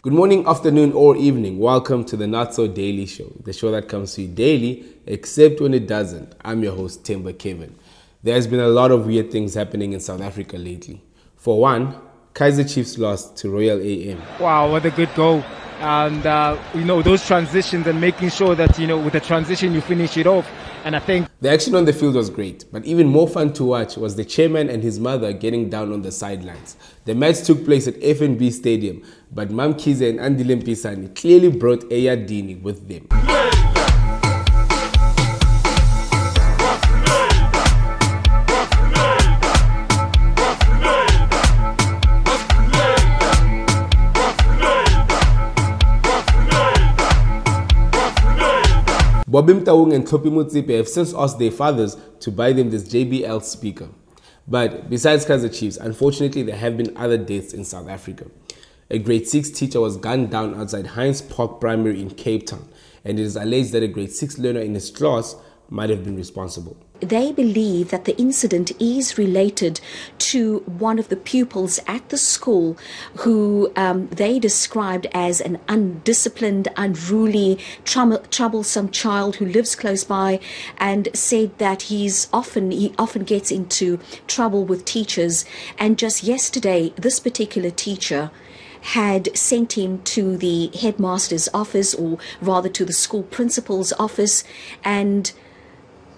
Good morning, afternoon, or evening. Welcome to the Not So Daily Show, the show that comes to you daily, except when it doesn't. I'm your host, Themba Kevin. There's been a lot of weird things happening in South Africa lately. For one, Kaizer Chiefs lost to Royal AM. Wow, what a good goal. And, uh, you know, those transitions and making sure that, you know, with the transition you finish it off. And I think the action on the field was great, but even more fun to watch was the chairman and his mother getting down on the sidelines. The match took place at FNB Stadium, but MaMkhize and Andile Mpisane clearly brought Eyadini with them. Bobby Motaung and Motsepe have since asked their fathers to buy them this JBL speaker. But besides Kaizer Chiefs, unfortunately, there have been other deaths in South Africa. A grade 6 teacher was gunned down outside Heinz Park Primary in Cape Town, and it is alleged that a grade 6 learner in his class might have been responsible. They believe that the incident is related to one of the pupils at the school who um, they described as an undisciplined, unruly, troublesome child who lives close by and said that he's often he often gets into trouble with teachers. And just yesterday this particular teacher had sent him to the headmaster's office or rather to the school principal's office and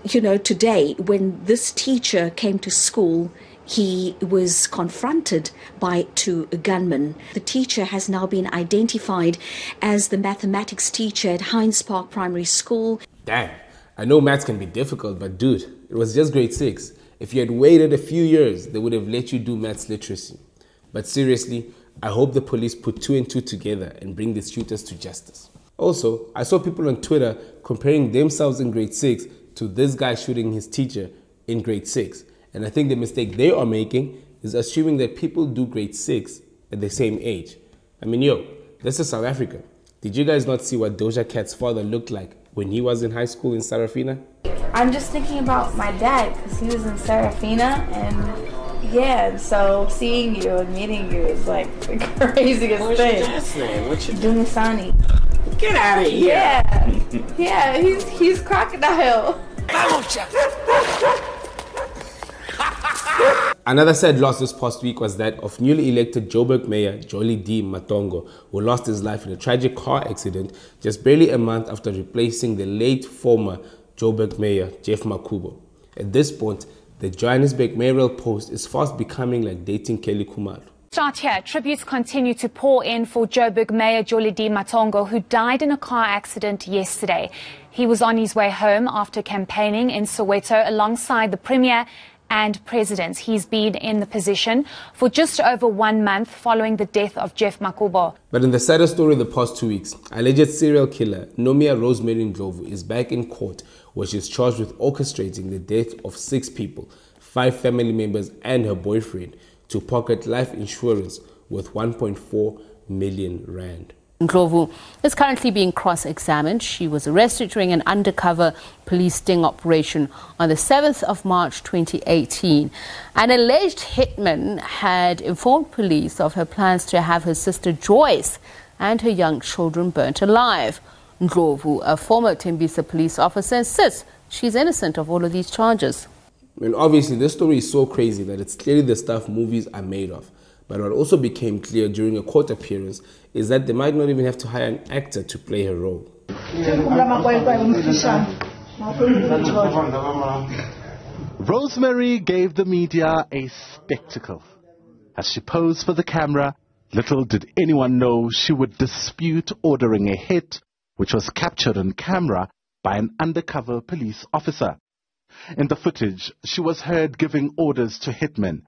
you know, today when this teacher came to school, he was confronted by two gunmen. The teacher has now been identified as the mathematics teacher at Heinz Park Primary School. Damn, I know maths can be difficult, but dude, it was just grade six. If you had waited a few years, they would have let you do maths literacy. But seriously, I hope the police put two and two together and bring the shooters to justice. Also, I saw people on Twitter comparing themselves in grade six to this guy shooting his teacher in grade six. And I think the mistake they are making is assuming that people do grade six at the same age. I mean, yo, this is South Africa. Did you guys not see what Doja Cat's father looked like when he was in high school in Sarafina? I'm just thinking about my dad because he was in Sarafina and yeah, so seeing you and meeting you is like the craziest What's thing. your dad's name? What's your Dumisani. Get out of here! Yeah, yeah, he's he's crocodile. Another sad loss this past week was that of newly elected Joburg Mayor Jolidee Matongo, who lost his life in a tragic car accident just barely a month after replacing the late former Joburg Mayor Geoff Makhubo. At this point, the Johannesburg mayoral post is fast becoming like dating Kelly Khumalo. Start here. Tributes continue to pour in for Joburg Mayor Jolidee Matongo, who died in a car accident yesterday. He was on his way home after campaigning in Soweto alongside the Premier and President. He's been in the position for just over one month following the death of Geoff Makhubo. But in the saddest story of the past two weeks, alleged serial killer Nomia Rosemary Ndlovu is back in court where she's charged with orchestrating the death of six people, five family members and her boyfriend to pocket life insurance with 1.4 million rand. Ndlovu is currently being cross examined. She was arrested during an undercover police sting operation on the 7th of March 2018. An alleged hitman had informed police of her plans to have her sister Joyce and her young children burnt alive. Ndlovu, a former Tembisa police officer, insists she's innocent of all of these charges. I mean, obviously, this story is so crazy that it's clearly the stuff movies are made of. But what also became clear during a court appearance is that they might not even have to hire an actor to play her role. Rosemary gave the media a spectacle. As she posed for the camera, little did anyone know she would dispute ordering a hit, which was captured on camera by an undercover police officer. In the footage, she was heard giving orders to hitmen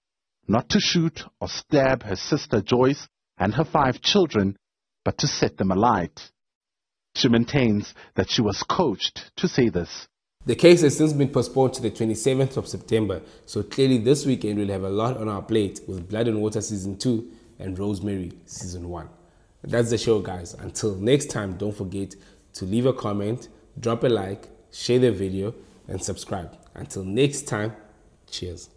not to shoot or stab her sister Joyce and her five children, but to set them alight. She maintains that she was coached to say this. The case has since been postponed to the 27th of September, so clearly this weekend we'll have a lot on our plate with Blood and Water Season 2 and Rosemary Season 1. That's the show, guys. Until next time, don't forget to leave a comment, drop a like, share the video, and subscribe. Until next time, cheers.